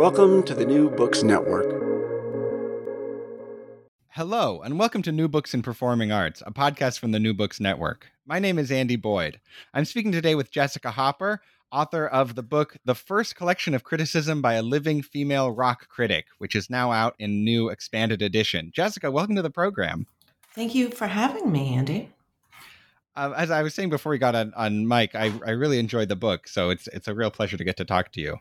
Welcome to the New Books Network. Hello, and welcome to New Books in Performing Arts, a podcast from the New Books Network. My name is Andy Boyd. I'm speaking today with Jessica Hopper, author of the book The First Collection of Criticism by a Living Female Rock Critic, which is now out in new expanded edition. Jessica, welcome to the program. Thank you for having me, Andy. Uh, as I was saying before we got on, on mic, I, I really enjoyed the book, so it's it's a real pleasure to get to talk to you.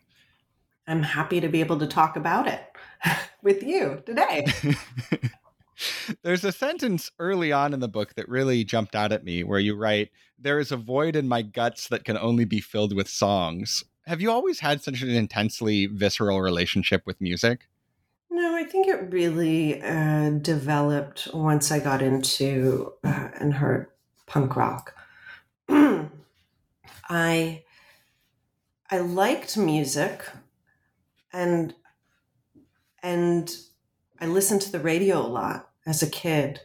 I'm happy to be able to talk about it with you today. There's a sentence early on in the book that really jumped out at me where you write, There is a void in my guts that can only be filled with songs. Have you always had such an intensely visceral relationship with music? No, I think it really uh, developed once I got into uh, and heard punk rock. I I liked music and and I listened to the radio a lot as a kid,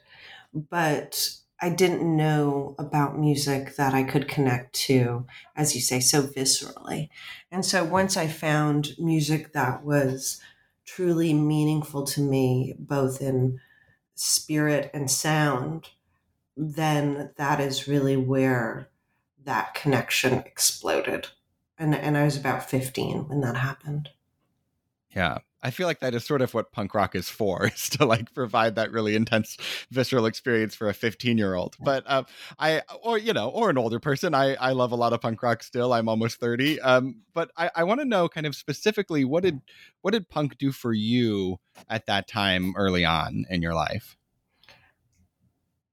but I didn't know about music that I could connect to, as you say, so viscerally. And so once I found music that was truly meaningful to me, both in spirit and sound, then that is really where that connection exploded. And, and I was about 15 when that happened. Yeah. I feel like that is sort of what punk rock is for, is to like provide that really intense visceral experience for a 15 year old. But uh, I, or, you know, or an older person, I, I love a lot of punk rock still. I'm almost 30. Um, but I, I want to know kind of specifically what did, what did punk do for you at that time early on in your life?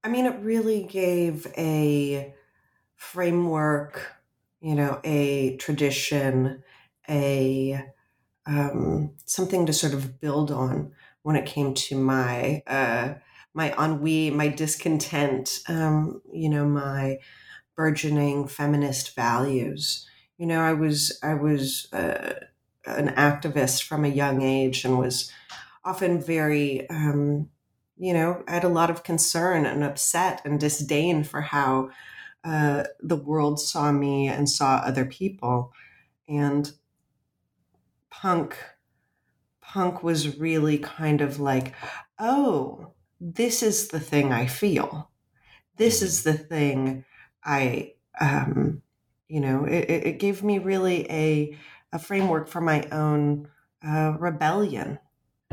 I mean, it really gave a framework, you know, a tradition, a, um, something to sort of build on when it came to my uh, my ennui, my discontent, um, you know, my burgeoning feminist values. You know, I was I was uh, an activist from a young age and was often very, um, you know, I had a lot of concern and upset and disdain for how uh, the world saw me and saw other people, and punk punk was really kind of like oh this is the thing i feel. This is the thing i um you know it, it gave me really a a framework for my own uh, rebellion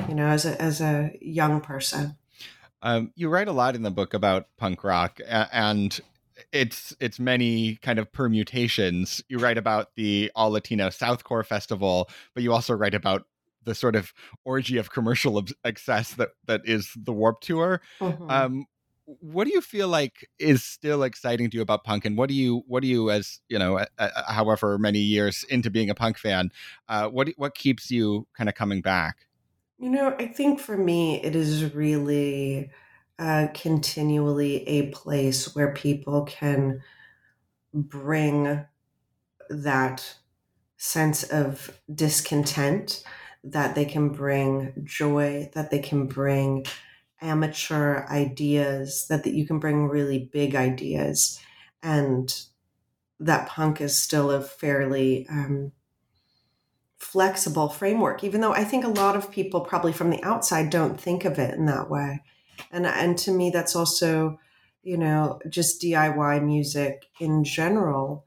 you know as a as a young person. Um, you write a lot in the book about punk rock and it's it's many kind of permutations. You write about the All Latino Southcore Festival, but you also write about the sort of orgy of commercial excess that that is the Warped Tour. Mm-hmm. Um, what do you feel like is still exciting to you about punk, and what do you what do you as you know, however many years into being a punk fan, uh, what what keeps you kind of coming back? You know, I think for me, it is really uh, continually a place where people can bring that sense of discontent that they can bring joy, that they can bring amateur ideas, that, that you can bring really big ideas. And that punk is still a fairly um, flexible framework, even though I think a lot of people, probably from the outside, don't think of it in that way. And, and to me, that's also, you know, just DIY music in general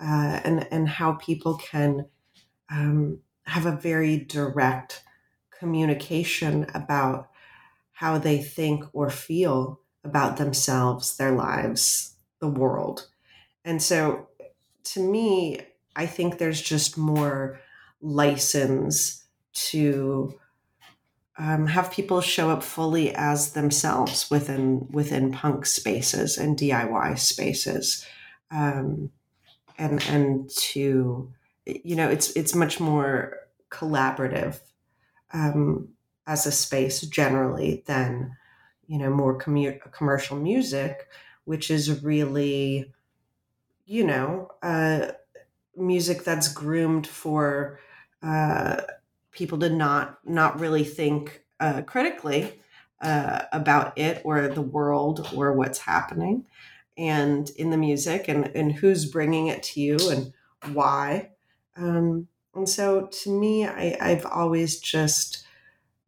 uh, and, and how people can um, have a very direct communication about how they think or feel about themselves, their lives, the world. And so to me, I think there's just more license to um, have people show up fully as themselves within within punk spaces and DIY spaces, um, and and to you know it's it's much more collaborative um, as a space generally than you know more commu- commercial music, which is really you know uh, music that's groomed for uh, people to not not really think uh, critically uh, about it or the world or what's happening and in the music and, and who's bringing it to you and why um, and so to me I, i've always just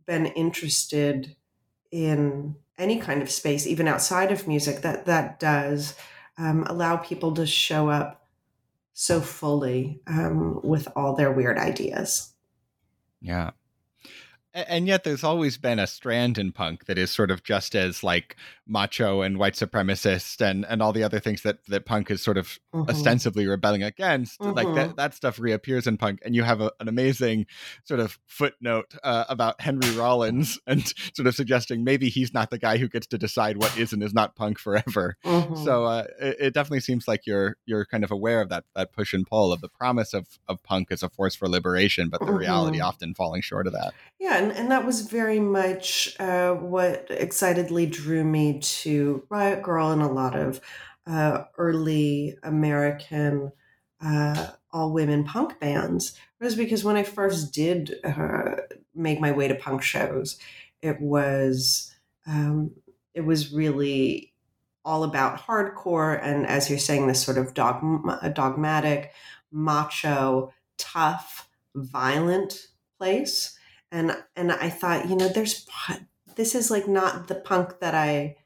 been interested in any kind of space even outside of music that that does um, allow people to show up so fully um, with all their weird ideas. Yeah and yet there's always been a strand in punk that is sort of just as like macho and white supremacist and and all the other things that that punk is sort of mm-hmm. ostensibly rebelling against mm-hmm. like that, mm-hmm. that stuff reappears in punk and you have a, an amazing sort of footnote uh, about henry rollins and sort of suggesting maybe he's not the guy who gets to decide what is and is not punk forever mm-hmm. so uh, it, it, definitely seems like you're you're kind of aware of that that push and pull of the promise of of punk as a force for liberation but the reality mm-hmm. often falling short of that yeah and, and that was very much uh, what excitedly drew me to Riot Grrrl and a lot of uh, early American uh, all women punk bands. It was because when I first did uh, make my way to punk shows, it was um, it was really all about hardcore and, as you're saying, this sort of dogmatic, macho, tough, violent place and and I thought, you know, there's this is like not the punk that I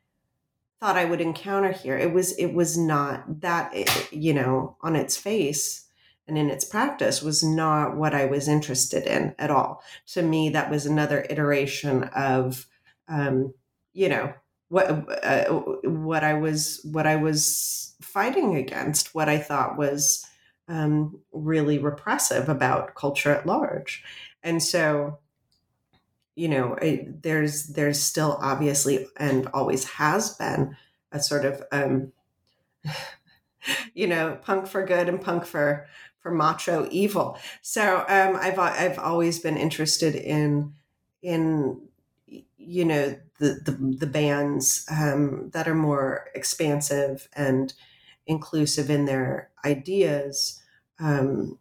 thought I would encounter here. It was it was not that eh, you know on its face and in its practice was not what I was interested in at all. To me, that was another iteration of um, you know what uh, what I was what I was fighting against. What I thought was um, really repressive about culture at large, and so you know it, there's there's still obviously and always has been a sort of um you know punk for good and punk for for macho evil. So um i've i've always been interested in in you know the the, the bands um that are more expansive and inclusive in their ideas. Um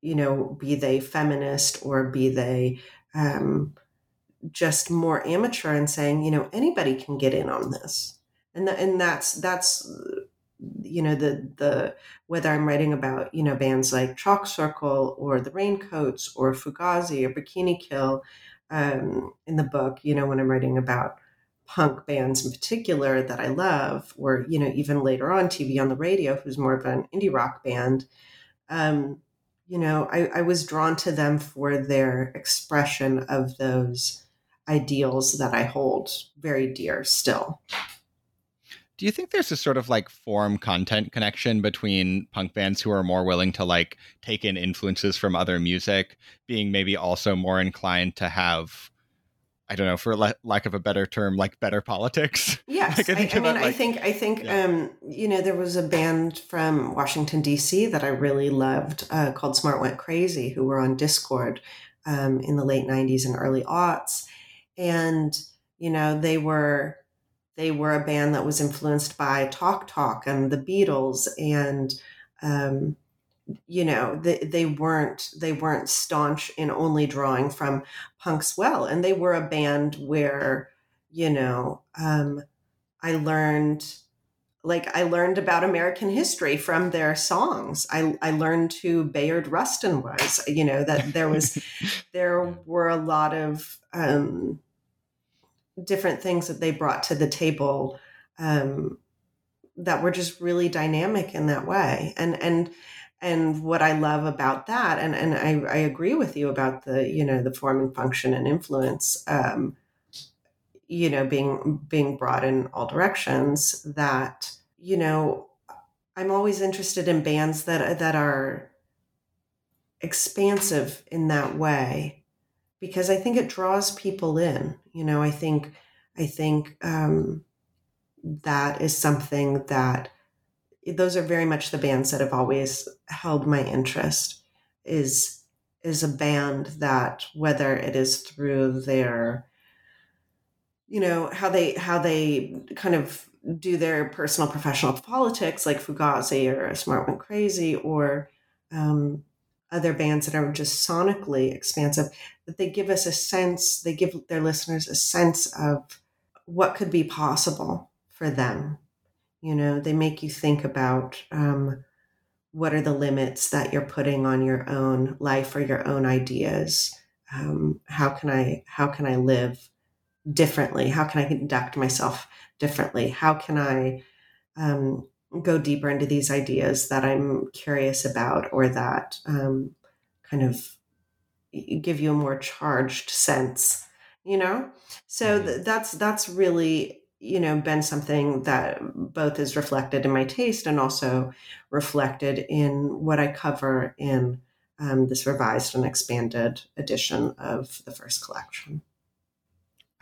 you know be they feminist or be they um, just more amateur and saying, you know, anybody can get in on this. And, th- and that's, that's, you know, the, the, whether I'm writing about, you know, bands like Chalk Circle or the Raincoats or Fugazi or Bikini Kill um, in the book, you know, when I'm writing about punk bands in particular that I love, or, you know, even later on TV on the radio, who's more of an indie rock band, um, you know, I, I was drawn to them for their expression of those ideals that I hold very dear still. Do you think there's a sort of like form content connection between punk bands who are more willing to like take in influences from other music, being maybe also more inclined to have I don't know, for lack of a better term, like better politics. Yes, like, I, think I, I mean, like, I think I think yeah. um, you know there was a band from Washington D.C. that I really loved uh, called Smart Went Crazy, who were on Dischord um, in the late '90s and early aughts, and you know they were they were a band that was influenced by Talk Talk and the Beatles and um, you know they, they weren't they weren't staunch in only drawing from punk's well. And they were a band where you know um, i learned like i learned about american history from their songs. I, I learned who bayard rustin was you know that there was there were a lot of um, different things that they brought to the table um, that were just really dynamic in that way. And and and what I love about that, and and I, I agree with you about the you know the form and function and influence, um, you know, being being brought in all directions. That you know, I'm always interested in bands that that are expansive in that way, because I think it draws people in. You know, I think I think um, that is something that those are very much the bands that have always held my interest is is a band that whether it is through their you know how they how they kind of do their personal professional politics like fugazi or a smart went crazy or um, other bands that are just sonically expansive that they give us a sense they give their listeners a sense of what could be possible for them you know, they make you think about um, what are the limits that you're putting on your own life or your own ideas. Um, how can I how can I live differently? How can I conduct myself differently? How can I um, go deeper into these ideas that I'm curious about or that um, kind of give you a more charged sense? You know, so mm-hmm. th- that's that's really you know been something that both is reflected in my taste and also reflected in what I cover in um, this revised and expanded edition of the first collection.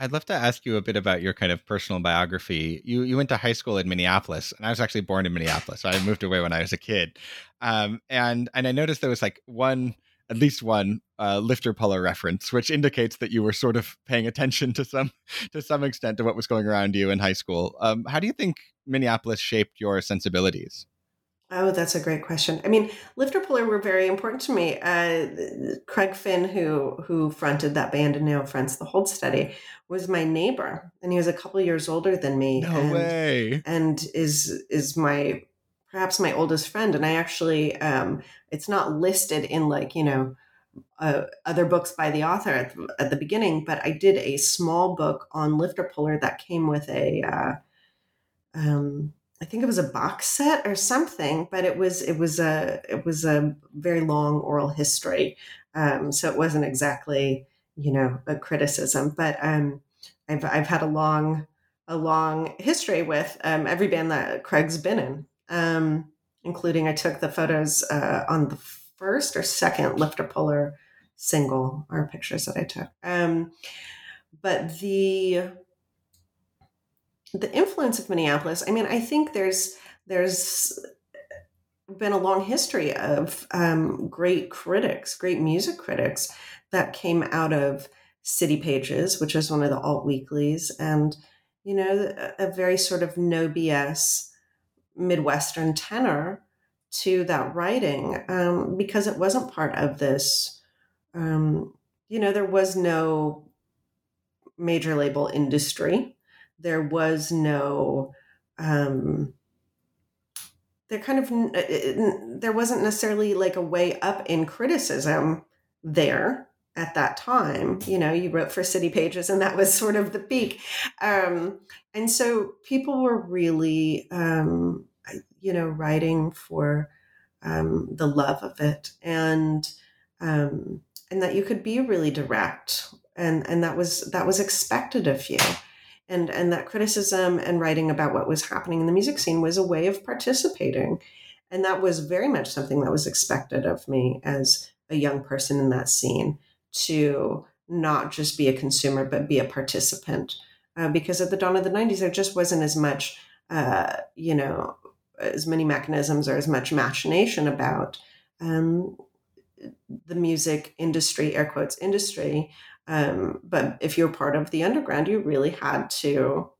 I'd love to ask you a bit about your kind of personal biography. You you went to high school in Minneapolis, and I was actually born in Minneapolis. So I moved away when I was a kid, um, and and I noticed there was like one at least one uh, lifter puller reference, which indicates that you were sort of paying attention to some to some extent to what was going around you in high school. Um, how do you think Minneapolis shaped your sensibilities? Oh, that's a great question. I mean, lifter puller were very important to me. Uh, Craig Finn, who who fronted that band and now fronts the Hold Steady, was my neighbor, and he was a couple years older than me. No and, way. And is is my perhaps my oldest friend and i actually um, it's not listed in like you know uh, other books by the author at, at, the beginning but i did a small book on lifter puller that came with a uh, um, I think it was a box set or something but it was it was a it was a very long oral history um, so it wasn't exactly you know a criticism but um, I've, I've had a long a long history with um, every band that Craig's been in um, including I took the photos uh, on the first or second lifter puller single or pictures that I took. Um, but the the influence of Minneapolis, I mean, I think there's there's been a long history of um, great critics, great music critics that came out of City Pages, which is one of the alt weeklies, and you know, a, very sort of no BS Midwestern tenor to that writing um, because it wasn't part of this. Um, you know, there was no major label industry. There was no, um, there kind of, there wasn't necessarily like a way up in criticism there at that time. You know, you wrote for City Pages, and that was sort of the peak. Um, and so people were really, um, you know, writing for um, the love of it, and um, and that you could be really direct, and and that was that was expected of you. And, and that criticism and writing about what was happening in the music scene was a way of participating. And that was very much something that was expected of me as a young person in that scene to not just be a consumer, but be a participant. Uh, because at the dawn of the 90s, there just wasn't as much, uh, you know, as many mechanisms or as much machination about um, the music industry, air quotes, industry. Um, but if you're part of the underground, you really had to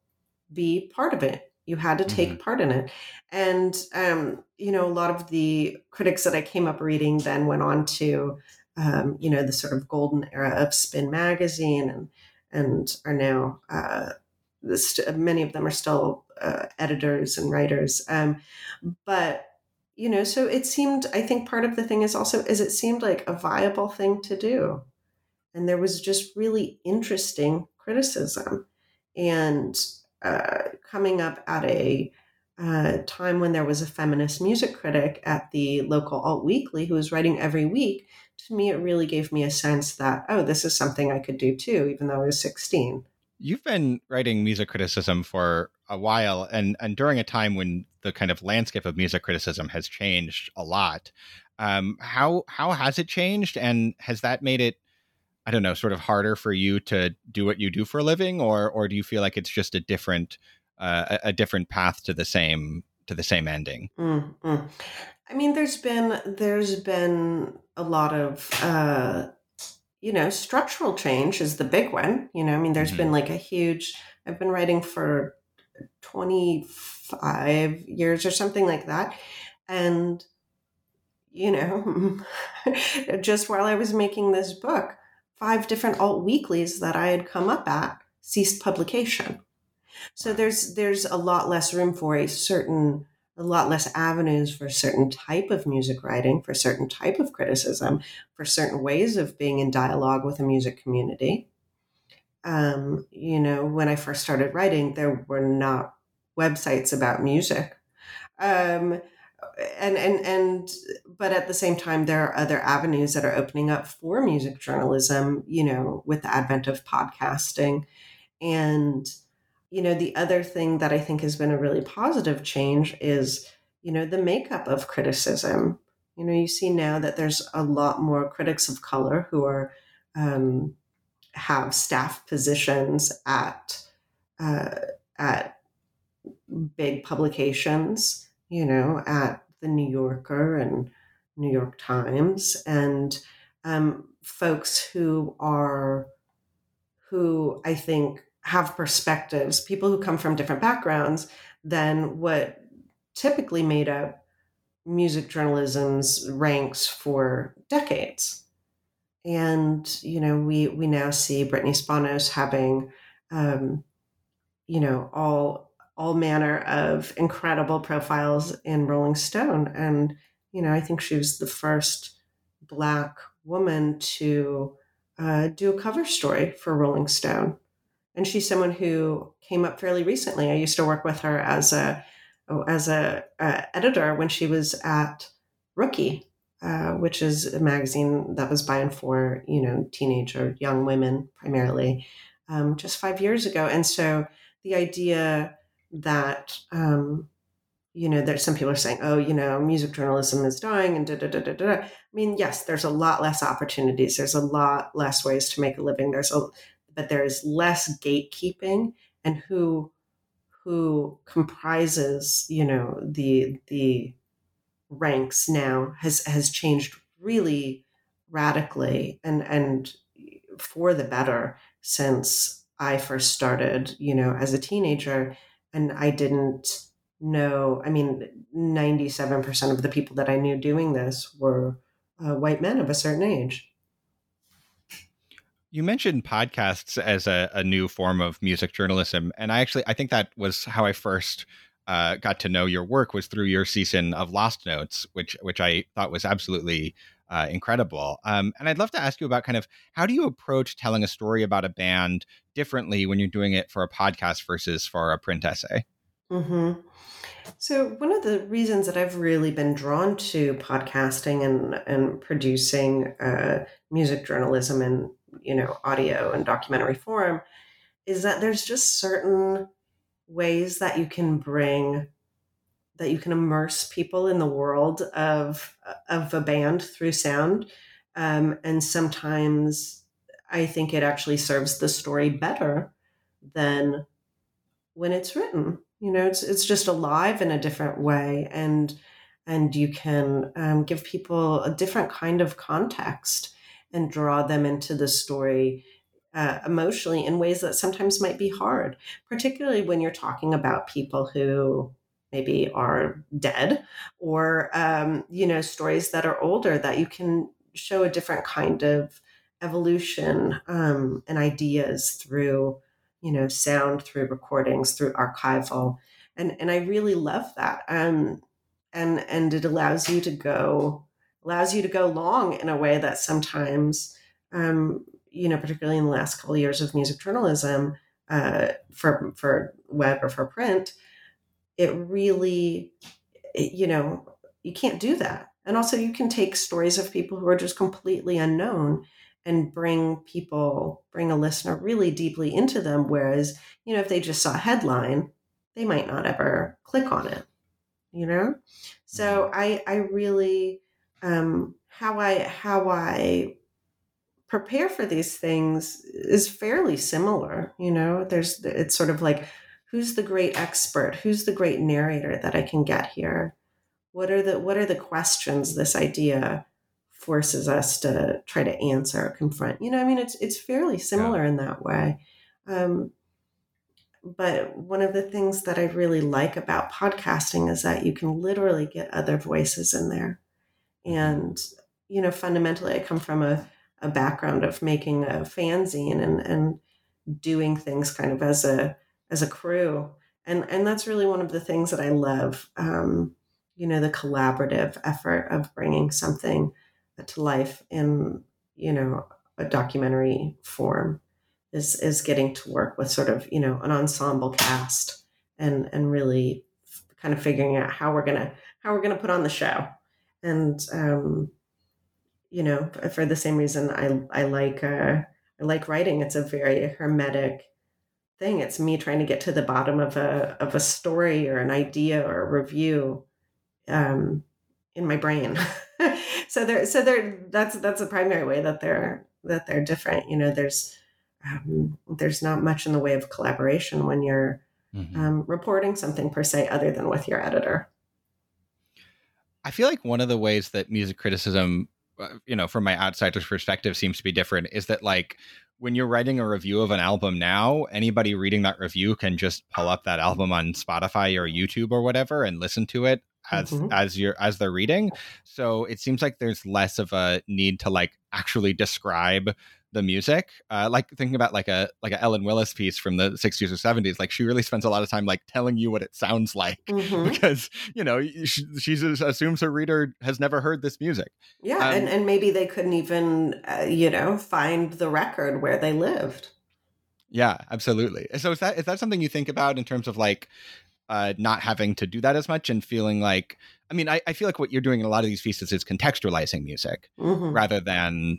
be part of it. You had to take mm-hmm. part in it. And, um, you know, a lot of the critics that I came up reading then went on to, um, you know, the sort of golden era of Spin Magazine and, and are now, uh, st- many of them are still uh, editors and writers. Um, but, you know, so it seemed, I think part of the thing is also, is it seemed like a viable thing to do. And there was just really interesting criticism. And uh, coming up at a uh, time when there was a feminist music critic at the local alt weekly who was writing every week, to me, it really gave me a sense that, oh, this is something I could do too, even though I was 16. You've been writing music criticism for a while and, and during a time when the kind of landscape of music criticism has changed a lot. Um, how how has it changed and has that made it I don't know, sort of harder for you to do what you do for a living, or or do you feel like it's just a different uh, a different path to the same to the same ending? Mm-hmm. I mean, there's been there's been a lot of uh, you know structural change is the big one. You know, I mean, there's mm-hmm. been like a huge. I've been writing for twenty five years or something like that, and you know, just while I was making this book, five different alt weeklies that I had come up at ceased publication. So there's there's a lot less room for a certain a lot less avenues for a certain type of music writing, for a certain type of criticism, for certain ways of being in dialogue with a music community. Um, you know, when I first started writing, there were not websites about music. Um, and and and but at the same time there are other avenues that are opening up for music journalism you know with the advent of podcasting. And you know the other thing that i think has been a really positive change is you know the makeup of criticism. You know you see now that there's a lot more critics of color who are um, have staff positions at uh, at big publications you know, at the New Yorker and New York Times, and um, folks who are, who I think have perspectives, people who come from different backgrounds than what typically made up music journalism's ranks for decades. And, you know, we, we now see Brittany Spanos having, um, you know, all all manner of incredible profiles in Rolling Stone. And, you know, I think she was the first Black woman to uh, do a cover story for Rolling Stone. And she's someone who came up fairly recently. I used to work with her as a as a, a editor when she was at Rookie, uh, which is a magazine that was by and for you know teenage or young women primarily, um, just five years ago. And so the idea that um, you know there's some people are saying oh you know music journalism is dying and da da da da da. I mean yes there's a lot less opportunities. There's a lot less ways to make a living. There's a but there is less gatekeeping and who who comprises you know the the ranks now has has changed really radically and and for the better since i first started you know as a teenager and I didn't know. I mean, 97% of the people that I knew doing this were uh, white men of a certain age. You mentioned podcasts as a, a, new form of music journalism, and I actually I think that was how I first uh, got to know your work was through your season of Lost Notes, which which I thought was absolutely uh, incredible. Um, and I'd love to ask you about kind of how do you approach telling a story about a band differently when you're doing it for a podcast versus for a print essay? Mm-hmm. So one of the reasons that I've really been drawn to podcasting and and producing uh, music journalism and you know audio and documentary form is that there's just certain ways that you can bring that you can immerse people in the world of of a band through sound. Um, and sometimes i think it actually serves the story better than when it's written. You know it's it's just alive in a different way and and you can um, give people a different kind of context and draw them into the story uh, emotionally in ways that sometimes might be hard, particularly when you're talking about people who maybe are dead or um, you know stories that are older that you can show a different kind of evolution um, and ideas through you know sound through recordings through archival and and i really love that um, and and it allows you to go allows you to go long in a way that sometimes um, you know particularly in the last couple of years of music journalism uh, for for web or for print it really you know you can't do that. And also you can take stories of people who are just completely unknown and bring people bring a listener really deeply into them whereas you know if they just saw a headline they might not ever click on it you know? So mm-hmm. i i really um how i how i prepare for these things is fairly similar you know? There's it's sort of like who's the great expert? Who's the great narrator that i can get here? What are the what are the questions this idea forces us to try to answer or confront? You know i mean it's it's fairly similar yeah. in that way. Um, but one of the things that i really like about podcasting is that you can literally get other voices in there. Mm-hmm. and you know fundamentally i come from a, a background of making a fanzine and and doing things kind of as a as a crew. And and that's really one of the things that i love um, you know the collaborative effort of bringing something to life in you know a documentary form is is getting to work with sort of you know an ensemble cast and and really kind of figuring out how we're gonna how we're gonna put on the show. And um you know for the same reason i i like uh i like writing. It's a very hermetic thing. It's me trying to get to the bottom of a of a story or an idea or a review um in my brain. So they're so they're that's that's a primary way that they're that they're different. You know there's um, there's not much in the way of collaboration when you're mm-hmm. um, reporting something per se other than with your editor. I feel like one of the ways that music criticism you know from my outsider's perspective seems to be different is that like when you're writing a review of an album now, anybody reading that review can just pull up that album on Spotify or YouTube or whatever and listen to it as mm-hmm. as you're as they're reading so it seems like there's less of a need to like actually describe the music uh, like thinking about like a like a ellen willis piece from the 60s or 70s like she really spends a lot of time like telling you what it sounds like mm-hmm. because you know she, she assumes her reader has never heard this music yeah um, and, and maybe they couldn't even uh, you know find the record where they lived yeah absolutely so is that is that something you think about in terms of like uh, not having to do that as much and feeling like I mean, I, I feel like what you're doing in a lot of these pieces is contextualizing music mm-hmm. rather than,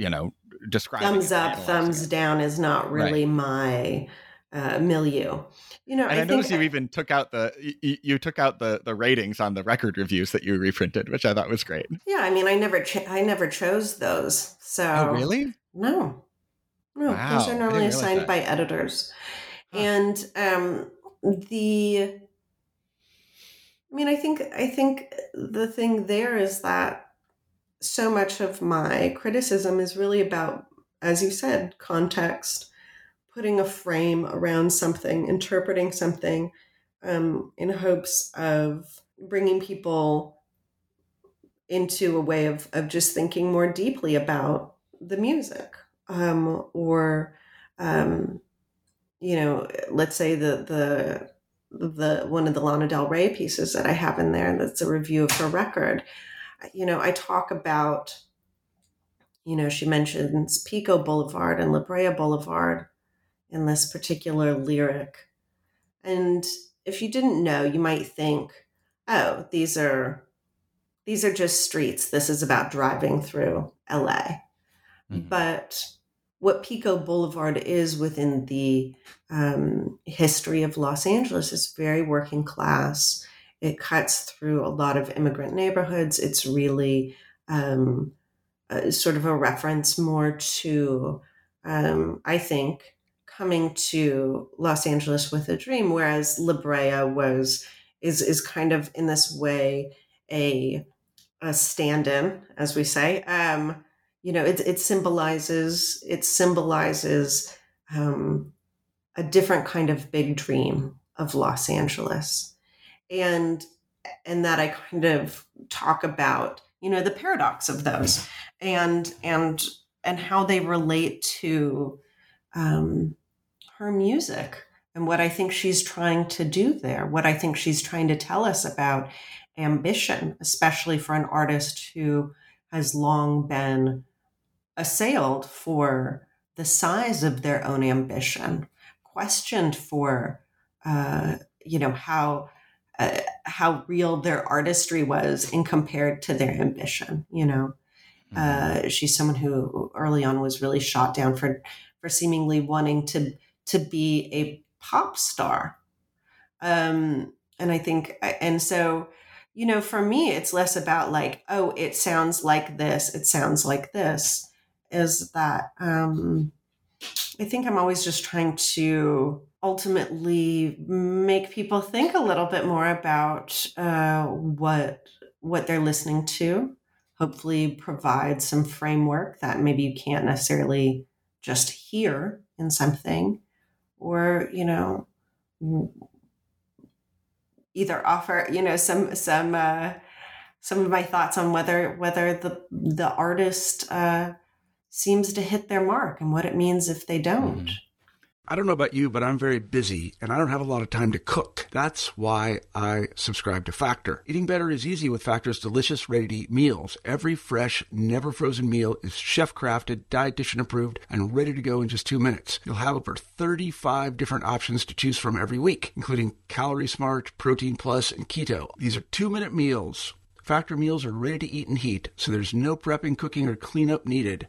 you know, describing. Thumbs up, thumbs it. down is not really right. my uh, milieu. You know, and I, I noticed you I, even took out the you, you, took out the the ratings on the record reviews that you reprinted, which I thought was great. Yeah, I mean, I never I never chose those. So oh, really? No, no, wow. those are normally assigned by editors, huh. and um, the I mean, I think I think the thing there is that so much of my criticism is really about, as you said, context, putting a frame around something, interpreting something, um, in hopes of bringing people into a way of of just thinking more deeply about the music, um, or um, you know, let's say the the the one of the Lana Del Rey pieces that I have in there that's a review of her record. You know, I talk about, you know, she mentions Pico Boulevard and La Brea Boulevard in this particular lyric. And if you didn't know, you might think, oh, these are these are just streets. This is about driving through LA. Mm-hmm. But what Pico Boulevard is within the um, history of Los Angeles is very working class. It cuts through a lot of immigrant neighborhoods. It's really um, sort of a reference more to, um, I think, coming to Los Angeles with a dream, whereas La Brea was is is kind of in this way a a stand-in, as we say, um, you know, it, it symbolizes it symbolizes um, a different kind of big dream of Los Angeles, and and that I kind of talk about, you know, the paradox of those, and and and how they relate to um, her music and what I think she's trying to do there, what I think she's trying to tell us about ambition, especially for an artist who has long been assailed for the size of their own ambition, questioned for, uh, you know, how. Uh, how real their artistry was in compared to their ambition you know mm-hmm. uh, she's someone who early on was really shot down for for seemingly wanting to to be a pop star um and i think and so you know for me it's less about like oh it sounds like this it sounds like this is that um, I think I'm always just trying to ultimately make people think a little bit more about uh, what what they're listening to. Hopefully, provide some framework that maybe you can't necessarily just hear in something, or you know, either offer you know some some uh, some of my thoughts on whether whether the the artist uh, seems to hit their mark and what it means if they don't. Mm-hmm. I don't know about you, but I'm very busy and I don't have a lot of time to cook. That's why I subscribe to Factor. Eating better is easy with Factor's delicious, ready to eat meals. Every fresh, never frozen meal is chef crafted, dietitian approved, and ready to go in just two minutes. You'll have over 35 different options to choose from every week, including Calorie Smart, Protein Plus, and Keto. These are two minute meals. Factor meals are ready to eat and heat, so there's no prepping, cooking, or cleanup needed.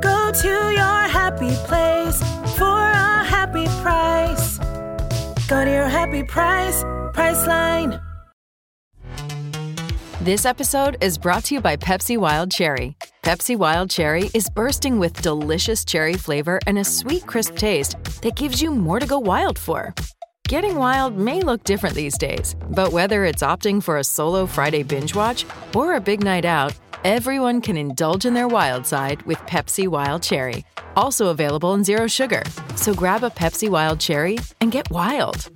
Go to your happy place for a happy price. Go to your happy price, Priceline. This episode is brought to you by Pepsi Wild Cherry. Pepsi Wild Cherry is bursting with delicious cherry flavor and a sweet, crisp taste that gives you more to go wild for. Getting wild may look different these days, but whether it's opting for a solo Friday binge watch or a big night out, everyone can indulge in their wild side with Pepsi Wild Cherry also available in Zero Sugar. So grab a Pepsi Wild Cherry and get wild.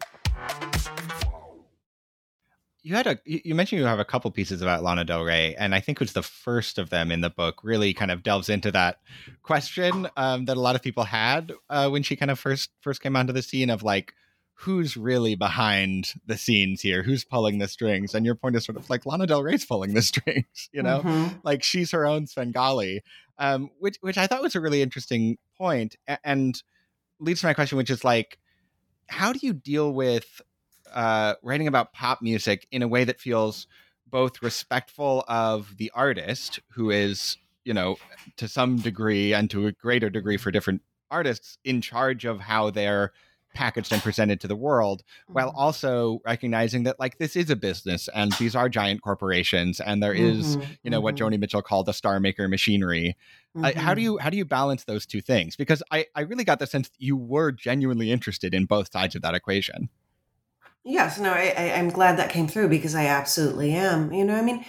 You had a you mentioned you have a couple pieces about Lana Del Rey, and I think it was the first of them in the book really kind of delves into that question um, that a lot of people had uh, when she kind of first first came onto the scene of like who's really behind the scenes here? Who's pulling the strings? And your point is sort of like lana del rey's pulling the strings you know? Mm-hmm. like she's her own svengali um, which which i thought was a really interesting point and leads to my question which is like how do you deal with uh, writing about pop music in a way that feels both respectful of the artist who is you know to some degree and to a greater degree for different artists in charge of how they're packaged and presented to the world while mm-hmm. also recognizing that like this is a business and these are giant corporations and there is mm-hmm. you know mm-hmm. what joni mitchell called the star maker machinery mm-hmm. uh, how do mm-hmm. you how do you balance those two things because i i really got the sense that you were genuinely interested in both sides of that equation yes no I, I i'm glad that came through because i absolutely am you know i mean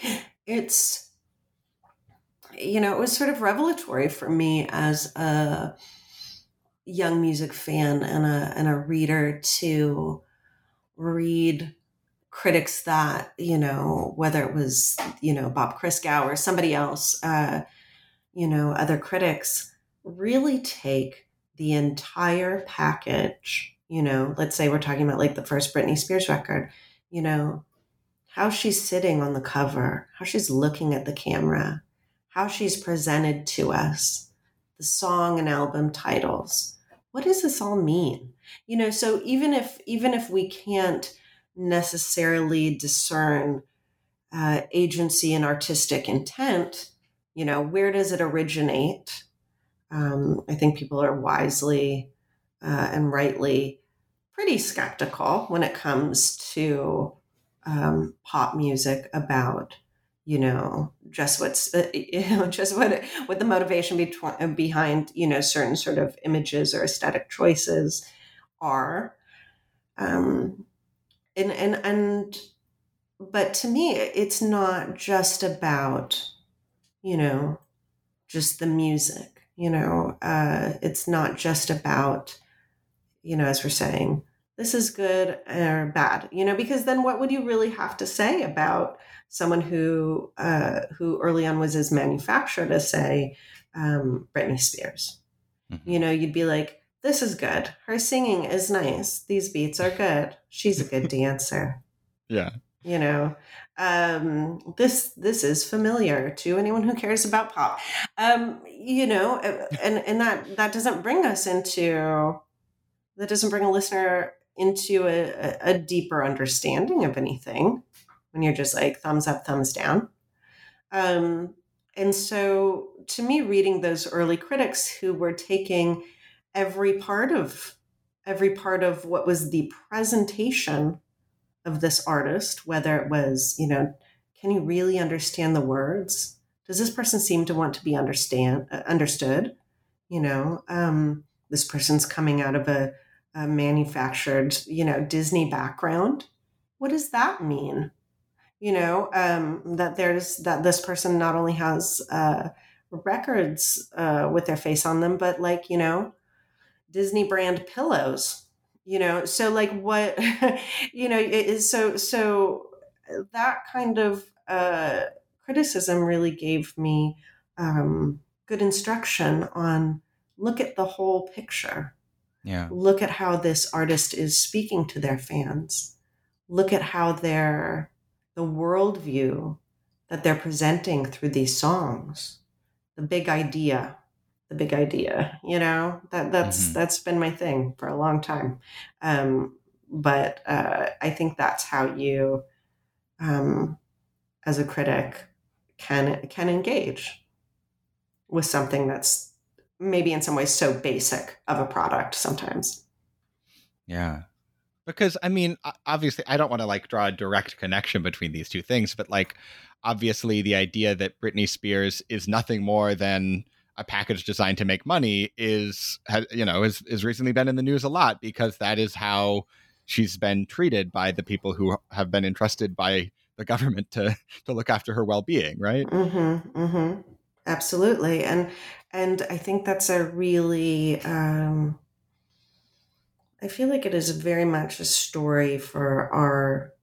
it's you know it was sort of revelatory for me as a young music fan and a and a reader to read critics that you know whether it was you know Bob Christgau or somebody else uh, you know other critics really take the entire package, you know, let's say we're talking about like the first Britney Spears record, you know, how she's sitting on the cover, how she's looking at the camera, how she's presented to us, the song and album titles. What does this all mean? You know, so even if even if we can't necessarily discern uh, agency and artistic intent, you know, where does it originate? Um, I think people are wisely uh, and rightly pretty skeptical when it comes to um, pop music about you know just what's uh, you know just what what the motivation between, behind you know certain sort of images or aesthetic choices are. Um and and and but to me it's not just about you know just the music you know uh it's not just about you know as we're saying this is good or bad you know because then what would you really have to say about someone who uh, who early on was as manufactured as say um, Britney Spears. Mm-hmm. you know you'd be like this is good. Her singing is nice. These beats are good. She's a good dancer. Yeah. You know um, this this is familiar to anyone who cares about pop. Um, you know and and that that doesn't bring us into that doesn't bring a listener into a, a deeper understanding of anything when you're just like thumbs up, thumbs down. Um, and so to me, reading those early critics who were taking every part of every part of what was the presentation of this artist, whether it was, you know, can you really understand the words? Does this person seem to want to be understand uh, understood? You know, um, this person's coming out of a a manufactured, you know, Disney background. What does that mean? You know, um, that there's that this person not only has uh, records uh, with their face on them, but like you know, Disney brand pillows. You know, so like what, you know, it is so so that kind of uh, criticism really gave me um, good instruction on look at the whole picture yeah. Look at how this artist is speaking to their fans. Look at how their the worldview that they're presenting through these songs. The big idea. The big idea. You know, that that's mm-hmm. that's been my thing for a long time. Um, but uh, I think that's how you um, as a critic can can engage with something that's maybe in some ways so basic of a product sometimes. Yeah. Because I mean, obviously, I don't want to like draw a direct connection between these two things, but like, obviously, the idea that Britney Spears is nothing more than a package designed to make money is, has, you know, has, has recently been in the news a lot because that is how she's been treated by the people who have been entrusted by the government to to look after her well-being, right? Mm-hmm, mm-hmm. Absolutely, and and I think that's a really, um, I feel like it is very much a story for our,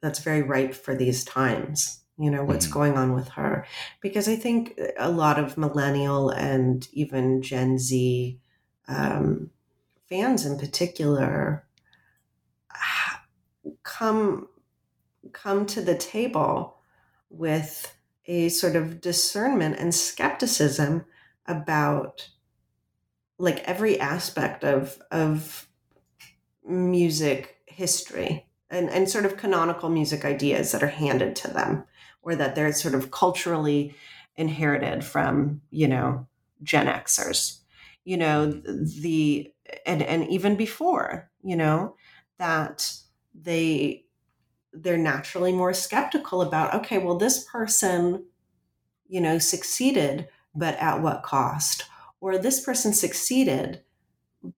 that's very ripe for these times. You know, what's mm-hmm. going on with her. Because I think a lot of millennial and even Gen Z um, fans in particular come come to the table with a sort of discernment and skepticism about like every aspect of of music history and, and sort of canonical music ideas that are handed to them or that they're sort of culturally inherited from you know gen xers you know the and and even before you know that they they're naturally more skeptical about okay well this person you know succeeded but at what cost? Or this person succeeded,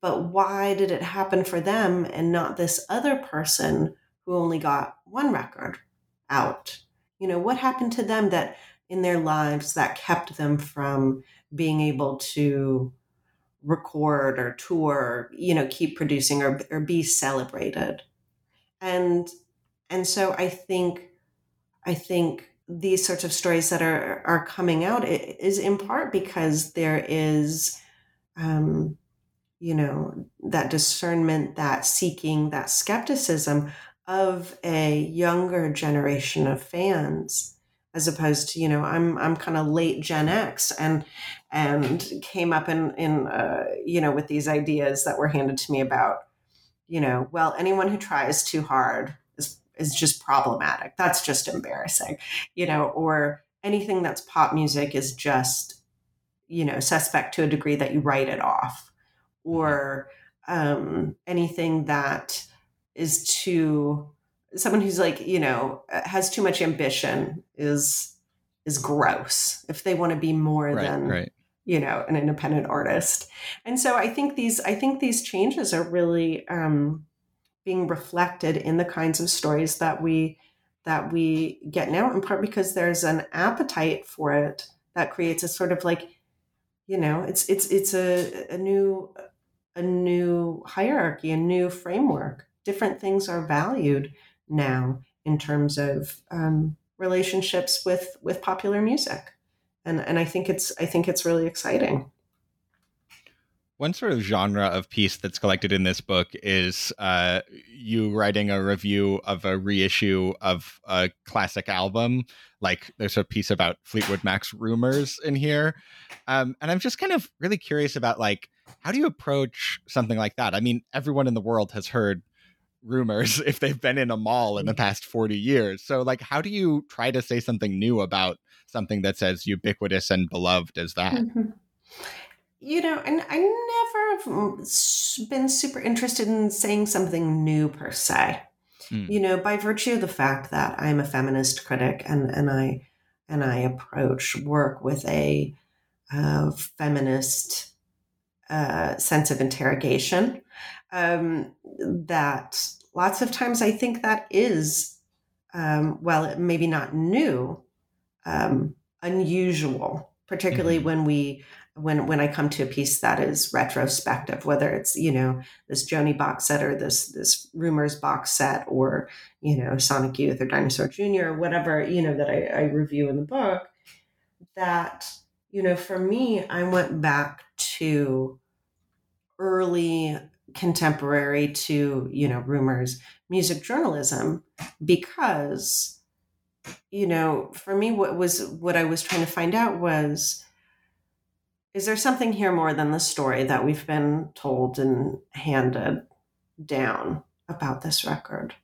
but why did it happen for them and not this other person who only got one record out? You know, what happened to them that in their lives that kept them from being able to record or tour, you know, keep producing or, or be celebrated? And and so I think I think these sorts of stories that are are coming out is in part because there is um, you know, that discernment, that seeking, that skepticism of a younger generation of fans as opposed to you know i'm i'm kind of late gen x and and came up in in uh, you know with these ideas that were handed to me about you know well anyone who tries too hard is is just problematic. That's just embarrassing you know or anything that's pop music is just you know suspect to a degree that you write it off or um, anything that is too someone who's like you know has too much ambition is is gross if they want to be more Right, than right. you know an independent artist and so i think these i think these changes are really um being reflected in the kinds of stories that we that we get now in part because there's an appetite for it that creates a sort of like you know it's it's it's a, a new a new hierarchy a new framework. Different things are valued now in terms of um, relationships with with popular music. And and i think it's i think it's really exciting One sort of genre of piece that's collected in this book is uh, you writing a review of a reissue of a classic album. Like there's a piece about Fleetwood Mac's rumors in here. Um, and I'm just kind of really curious about like, how do you approach something like that? I mean, everyone in the world has heard rumors if they've been in a mall in the past 40 years. So like, how do you try to say something new about something that's as ubiquitous and beloved as that? Mhm. You know, and I never have mm, been super interested in saying something new per se. Hmm. You know, by virtue of the fact that I'm a feminist critic and and I and I approach work with a uh, feminist uh, sense of interrogation, um, that lots of times I think that is, um, well, maybe not new, um, unusual, particularly when we when when I come to a piece that is retrospective, whether it's you know this Joni box set or this this Rumors box set or you know Sonic Youth or Dinosaur Jr. or whatever you know that I, I review in the book, that you know for me I went back to early contemporary to you know rumors music journalism because you know for me what was what i was trying to find out was is there something here more than the story that we've been told and handed down about this record?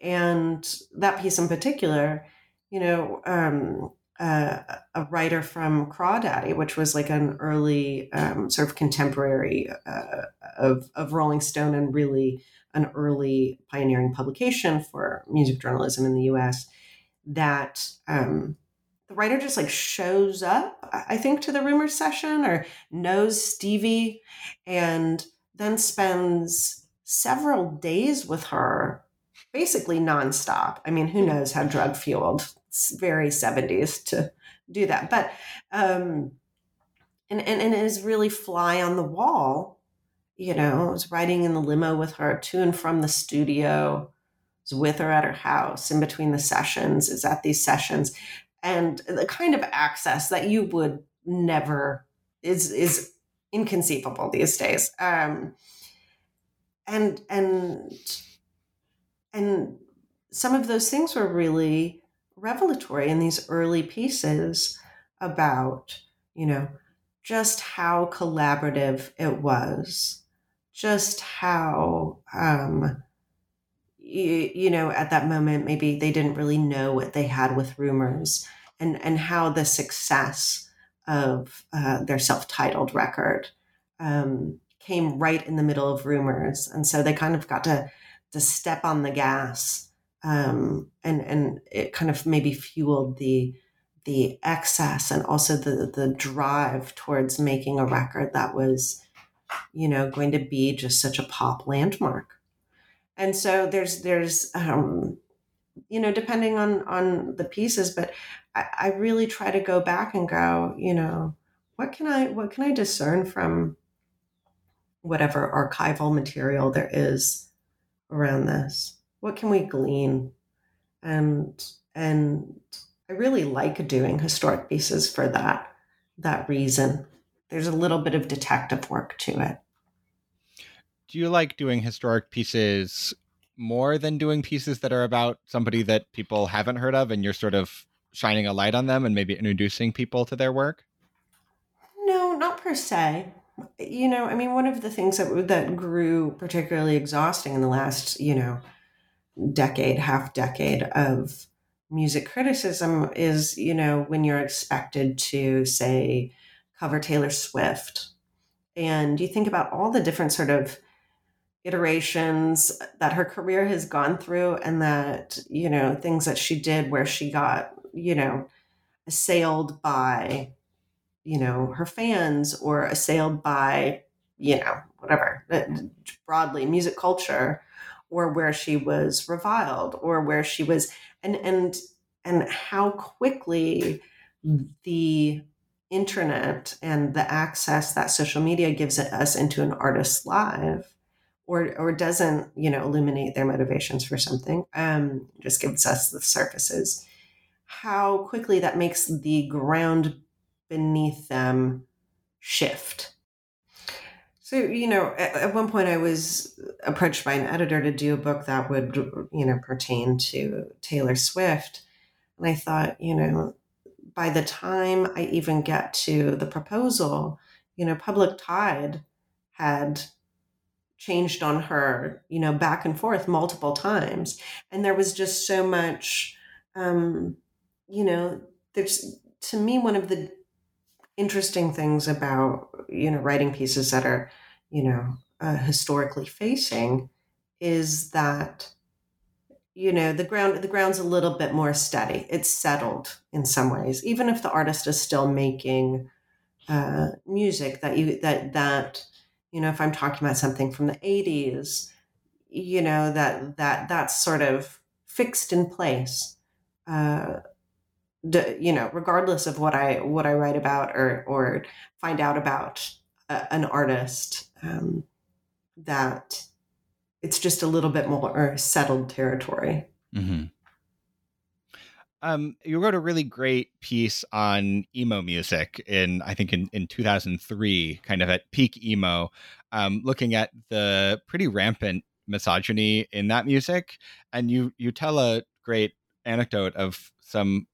And that piece in particular you know um, uh, a writer from crawdaddy which was like an early um, sort of contemporary uh, of, of rolling stone and really an early pioneering publication for music journalism in the us that um, the writer just like shows up i think to the rumor session or knows stevie and then spends several days with her basically nonstop. I mean who knows how drug fueled it's very 70s to do that. But um and, and and is really fly on the wall you know I was riding in the limo with her to and from the studio was with her at her house in between the sessions is at these sessions and the kind of access that you would never is is inconceivable these days. Um and and and some of those things were really revelatory in these early pieces about you know just how collaborative it was just how um you, you know at that moment maybe they didn't really know what they had with rumors and and how the success of uh, their self-titled record um, came right in the middle of rumors. And so they kind of got to to step on the gas um, and and it kind of maybe fueled the the excess and also the the drive towards making a record that was you know going to be just such a pop landmark and so there's there's um, you know depending on on the pieces but I, I really try to go back and go you know what can i what can i discern from whatever archival material there is around this? What can we glean? And and i really like doing historic pieces for that that reason. There's a little bit of detective work to it do you like doing historic pieces more than doing pieces that are about somebody that people haven't heard of and you're sort of shining a light on them and maybe introducing people to their work? No, not per se. You know, I mean, one of the things that that grew particularly exhausting in the last, you know, decade, half decade of music criticism is, you know, when you're expected to say cover Taylor Swift and you think about all the different sort of iterations that her career has gone through and that you know things that she did where she got you know assailed by you know her fans or assailed by you know whatever uh, broadly music culture or where she was reviled or where she was and and and how quickly the internet and the access that social media gives us into an artist's life or or doesn't you know illuminate their motivations for something um just gives us the surfaces. How quickly that makes the ground beneath them shift. So you know at, at one point i was approached by an editor to do a book that would you know pertain to taylor swift. And i thought you know by the time I even get to the proposal, you know, Public Tide had changed on her, you know, back and forth multiple times. And there was just so much, um, you know, there's to me one of the interesting things about, you know, writing pieces that are, you know, uh, historically facing is that you know the ground the ground's a little bit more steady it's settled in some ways even if the artist is still making uh, music that you that that you know if i'm talking about something from the 80s you know that that that's sort of fixed in place uh, you know regardless of what i what i write about or or find out about a, an artist um, that it's just a little bit more settled territory. Mm-hmm. Um, you wrote a really great piece on emo music in, I think, in, in 2003, kind of at peak emo, um, looking at the pretty rampant misogyny in that music. And you you tell a great anecdote of some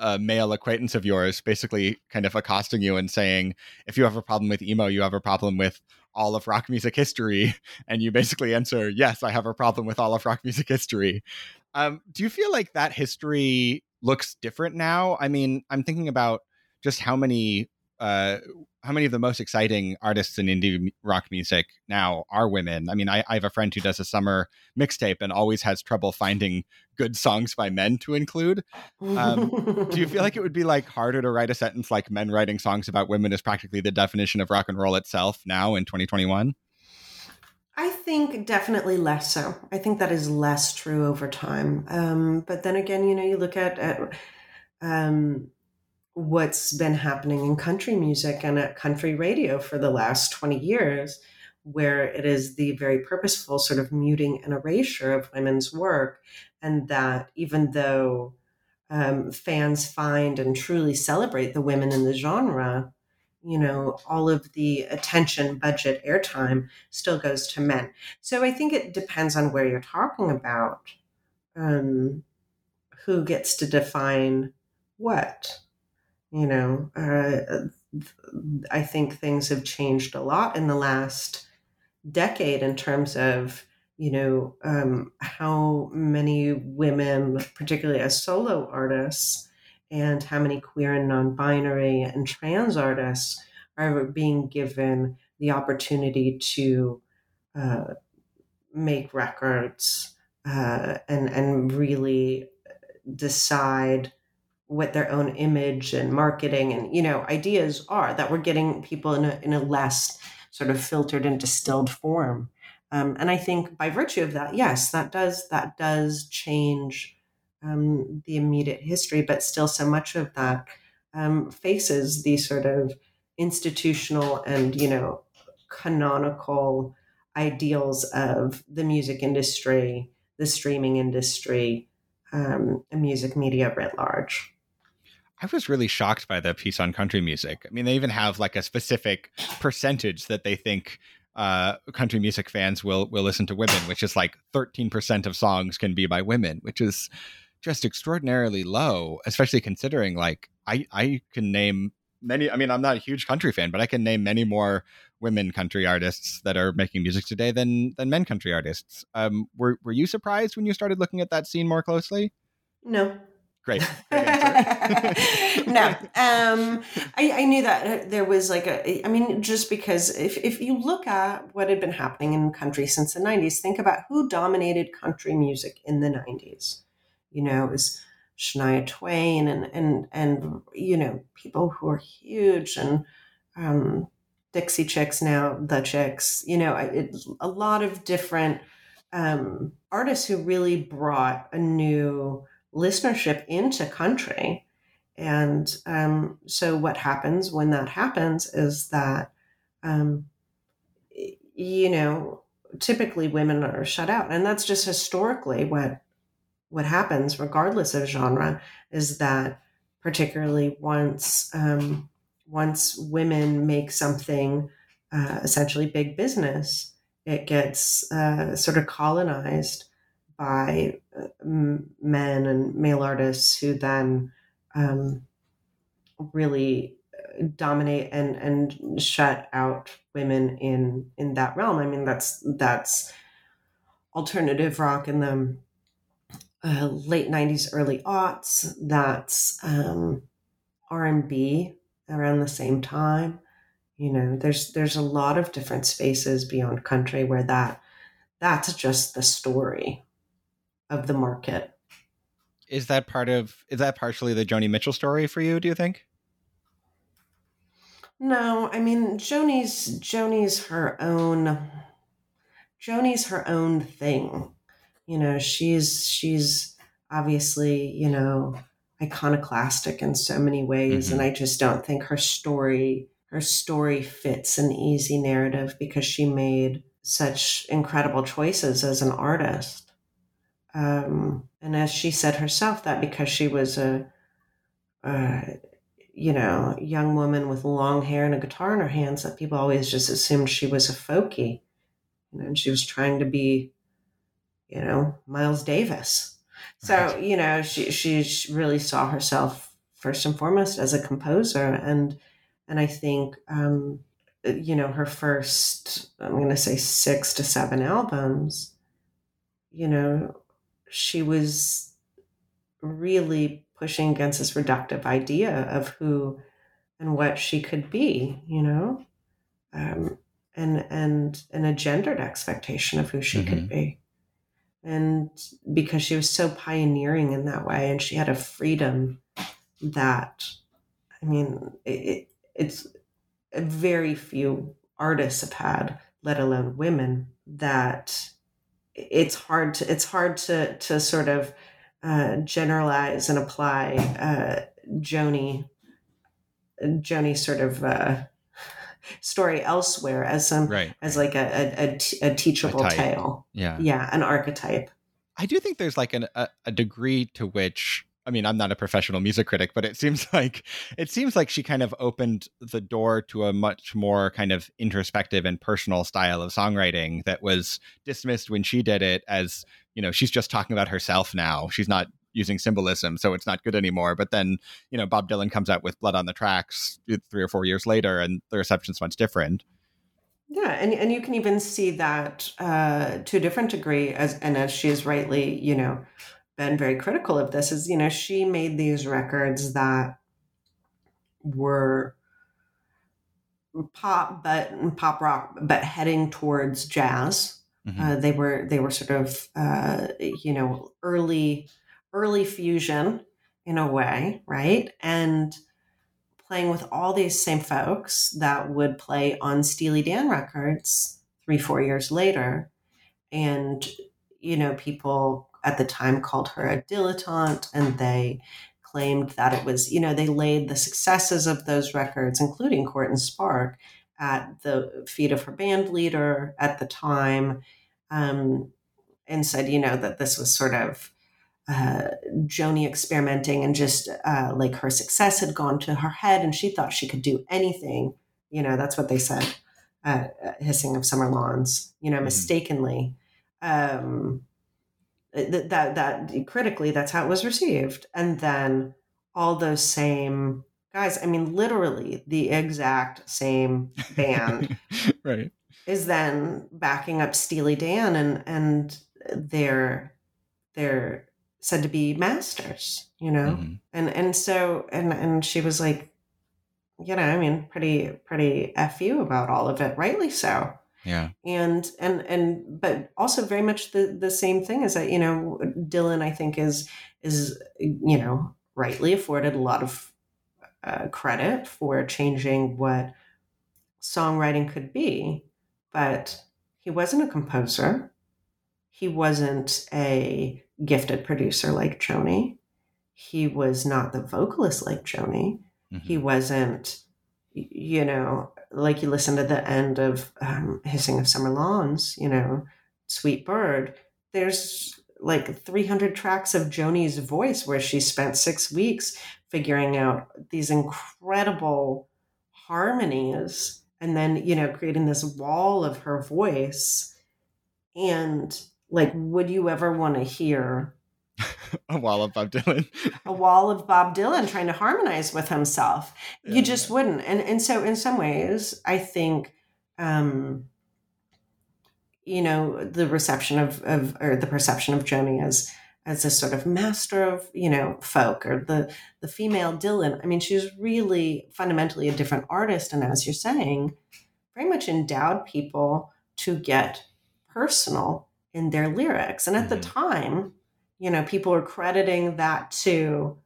a male acquaintance of yours basically kind of accosting you and saying, if you have a problem with emo, you have a problem with all of rock music history. And you basically answer, yes, I have a problem with all of rock music history. Um, do you feel like that history looks different now? I mean, I'm thinking about just how many uh, how many of the most exciting artists in indie rock music now are women? I mean, I, I have a friend who does a summer mixtape and always has trouble finding good songs by men to include. Um, do you feel like it would be like harder to write a sentence like "men writing songs about women" is practically the definition of rock and roll itself now in 2021? I think definitely less so. I think that is less true over time. Um, but then again, you know, you look at at um, what's been happening in country music and at country radio for the last 20 years, where it is the very purposeful sort of muting and erasure of women's work. And that even though um, fans find and truly celebrate the women in the genre, you know, all of the attention, budget, airtime still goes to men. So I think it depends on where you're talking about um, who gets to define what you know, uh, I think things have changed a lot in the last decade in terms of, you know, um, how many women, particularly as solo artists, and how many queer and non binary and trans artists are being given the opportunity to uh, make records uh, and, and really decide what their own image and marketing and you know ideas are that we're getting people in a, in a less sort of filtered and distilled form. Um, and i think by virtue of that yes that does that does change um, the immediate history but still so much of that um, faces the sort of institutional and you know canonical ideals of the music industry the streaming industry um, and music media writ large I was really shocked by the piece on country music. I mean, they even have like a specific percentage that they think uh, country music fans will will listen to women, which is like 13% of songs can be by women, which is just extraordinarily low, especially considering like I I can name many I mean I'm not a huge country fan, but I can name many more women country artists that are making music today than than men country artists. Um were were you surprised when you started looking at that scene more closely? No. Great. no, um, I, I, knew that there was like a. I mean, just because if if you look at what had been happening in country since the '90s, think about who dominated country music in the '90s. You know, it was Shania Twain and and and you know people who are huge and um, Dixie Chicks now, the Chicks. You know, it, a lot of different um, artists who really brought a new listenership into country. And um, so, what happens when that happens is that, um, you know, typically women are shut out, and that's just historically what what happens, regardless of genre, is that particularly once um, once women make something uh, essentially big business, it gets uh, sort of colonized by uh, men and male artists who then um, really uh, dominate and and shut out women in in that realm. I mean, that's that's alternative rock in the uh, late '90s, early aughts. That's um, R and B around the same time. You know, there's there's a lot of different spaces beyond country where that that's just the story of the market. Is that part of is that partially the Joni Mitchell story for you, do you think? No, I mean Joni's Joni's her own Joni's her own thing. You know, she's she's obviously, you know, iconoclastic in so many ways mm-hmm. and I just don't think her story her story fits an easy narrative because she made such incredible choices as an artist um, and as she said herself, that because she was a, a, you know, young woman with long hair and a guitar in her hands, that people always just assumed she was a folkie. You know, and she was trying to be, you know, Miles Davis. So, right. you know, she, she really saw herself first and foremost as a composer. And, and I think, um, you know, her first, I'm going to say six to seven albums, you know, she was really pushing against this reductive idea of who and what she could be, you know, um, and and and a gendered expectation of who she mm-hmm. could be, and because she was so pioneering in that way, and she had a freedom that, I mean, it, it's very few artists have had, let alone women, that it's hard to it's hard to to sort of uh, generalize and apply uh, Joni Joni sort of uh, story elsewhere as some right. as like a, a, a teachable a tale. Yeah, yeah, an archetype. I do think there's like an, a, a degree to which I mean, I'm not a professional music critic, but it seems like it seems like she kind of opened the door to a much more kind of introspective and personal style of songwriting that was dismissed when she did it as, you know, she's just talking about herself now. She's not using symbolism, so it's not good anymore. But then, you know, Bob Dylan comes out with Blood on the Tracks three or four years later, and the reception's much different. Yeah, and and you can even see that uh, to a different degree, as and as she is rightly, you know, been very critical of this is you know she made these records that were pop but pop rock but heading towards jazz mm-hmm. uh, they were they were sort of uh, you know early early fusion in a way right? And playing with all these same folks that would play on steely dan records three four years later. And you know people at the time called her a dilettante, and they claimed that it was, you know, they laid the successes of those records, including Court and Spark, at the feet of her band leader at the time, um, and said, you know, that this was sort of uh, Joni experimenting and just uh, like her success had gone to her head and she thought she could do anything. You know, that's what they said. uh, hissing of summer lawns you know Mhm. mistakenly um th- that that critically that's how it was received and then all those same guys i mean literally the exact same band right. is then backing up Steely Dan and and they're they're said to be masters, you know? Mhm. And and so and and she was like, you know, I mean, pretty pretty fu about all of it, rightly so. Yeah. And and and but also very much the the same thing is that you know Dylan I think is is you know rightly afforded a lot of uh, credit for changing what songwriting could be, but he wasn't a composer. He wasn't a gifted producer like Joni. He was not the vocalist like Joni. He Mhm. wasn't, you know, like you listen to the end of um, Hissing of Summer Lawns, you know, Sweet Bird. There's like 300 tracks of Joni's voice where she spent six weeks figuring out these incredible harmonies and then, you know, creating this wall of her voice. And like, would you ever want to hear A wall of Bob Dylan. a wall of Bob Dylan trying to harmonize with himself. Yeah. You just wouldn't. And and so in some ways, I think um you know, the reception of, of or the perception of Joni as as a sort of master of, you know, folk or the the female Dylan. I mean, she's really fundamentally a different artist and as you're saying, very much endowed people to get personal in their lyrics. And at the Mhm. time, you know, people were crediting that to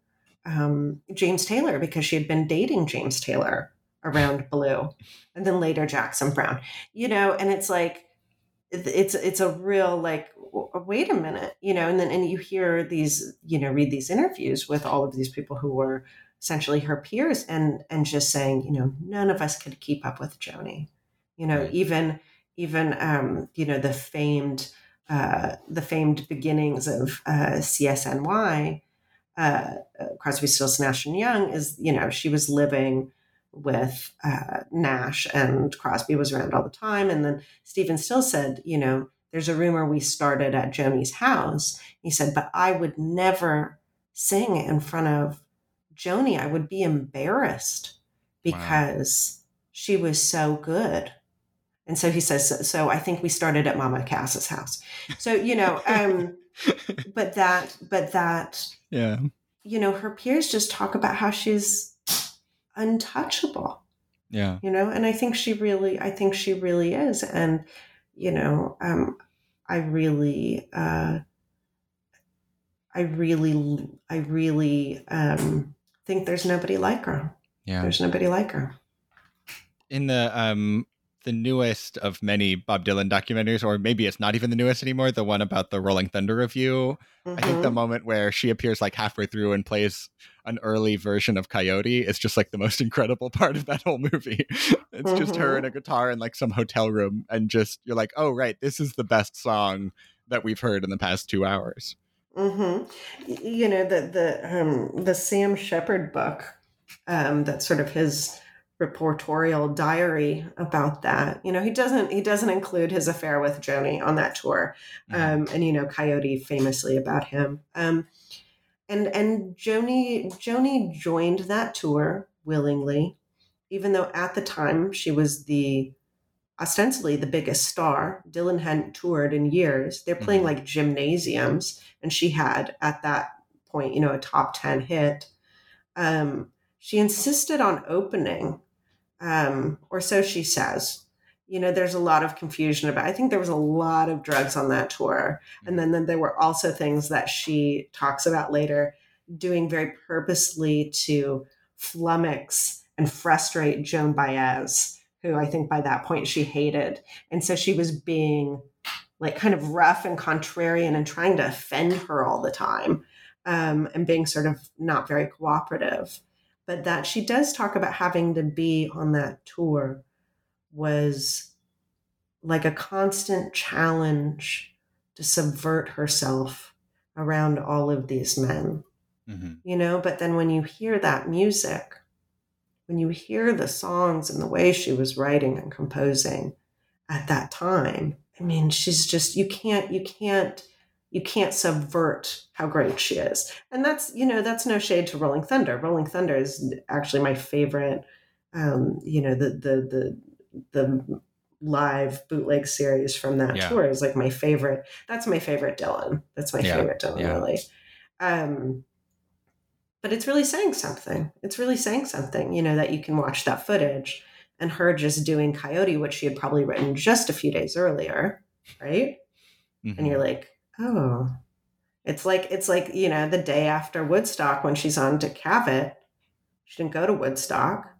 um, James Taylor because she had been dating James Taylor around Blue, and then later Jackson Browne. You know, and it's like it's it's a real like wait a minute, you know, and then and you hear these, you know, read these interviews with all of these people who were essentially her peers and and just saying, you know, none of us could keep up with Joni. You know, Right. even even um, you know, the famed uh, the famed beginnings of uh, CSNY, uh, uh, Crosby, Stills, Nash and Young, is you know she was living with uh, Nash and Crosby was around all the time, and then Stephen Stills said, you know, there's a rumor we started at Joni's house. He said, but I would never sing in front of Joni. I would be embarrassed because she was so good. And so he says, so, so I think we started at Mama Cass's house. So, you know, um, but that, but that, yeah. you know, her peers just talk about how she's untouchable, Yeah. you know, and I think she really, I think she really is. And, you know, um, I really, uh, I really, I really um, think there's nobody like her. Yeah. There's nobody like her. in the um the newest of many Bob Dylan documentaries, or maybe it's not even the newest anymore, the one about the Rolling Thunder Revue. I think the Mhm. moment where she appears like halfway through and plays an early version of Coyote is just like the most incredible part of that whole movie. it's just her and a guitar in like some hotel room, and just you're like, oh right, this is the best song that we've heard in the past two hours. hmm You know the the um, the Sam Shepard book. Um, that's sort of his reportorial diary about that. You know, he doesn't he doesn't include his affair with Joni on that tour, um, and you know, Coyote famously about him. Um, and and Joni Joni joined that tour willingly, even though at the time she was the ostensibly the biggest star. Dylan hadn't toured in years. They're playing Mhm. like gymnasiums, and she had at that point, you know, a top ten hit. Um, she insisted on opening, um, or so she says. You know, there's a lot of confusion about. I think there was a lot of drugs on that tour, and then, then there were also things that she talks about later, doing very purposely to flummox and frustrate Joan Baez, who I think by that point she hated, and so she was being like kind of rough and contrarian and trying to offend her all the time, um, and being sort of not very cooperative but that she does talk about having to be on that tour was like a constant challenge to subvert herself around all of these men Mhm. you know but then when you hear that music when you hear the songs and the way she was writing and composing at that time, I mean, she's just you can't you can't you can't subvert how great she is. And that's, you know, that's no shade to Rolling Thunder. Rolling Thunder is actually my favorite um, you know, the the the the live bootleg series from that Yeah. tour is like my favorite. That's my favorite Dylan. That's my Yeah, favorite Dylan, yeah. really. Um, but it's really saying something. It's really saying something, you know, that you can watch that footage and her just doing Coyote, which she had probably written just a few days earlier, right? Mhm. And you're like, oh, it's like it's like you know the day after Woodstock when she's on to Cavett, she didn't go to Woodstock,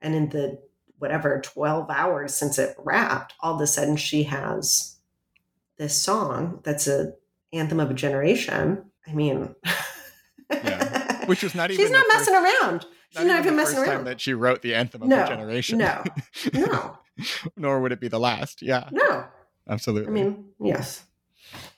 and in the whatever twelve hours since it wrapped, all of a sudden she has this song that's a anthem of a generation. I mean, Yeah. Which was not even she's not messing around. She's not, even the messing first around. time that she wrote the anthem of No, her generation. no, no. Nor would it be the last. Yeah, No, absolutely. I mean, yes.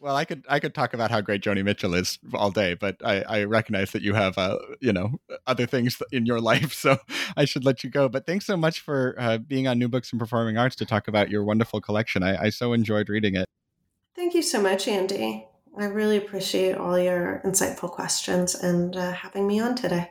Well, I could I could talk about how great Joni Mitchell is all day, but I, I recognize that you have uh, you know other things in your life, so I should let you go. But thanks so much for uh, being on New Books in Performing Arts to talk about your wonderful collection. I, I so enjoyed reading it. Thank you so much, Andy. I really appreciate all your insightful questions and uh, having me on today.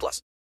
plus.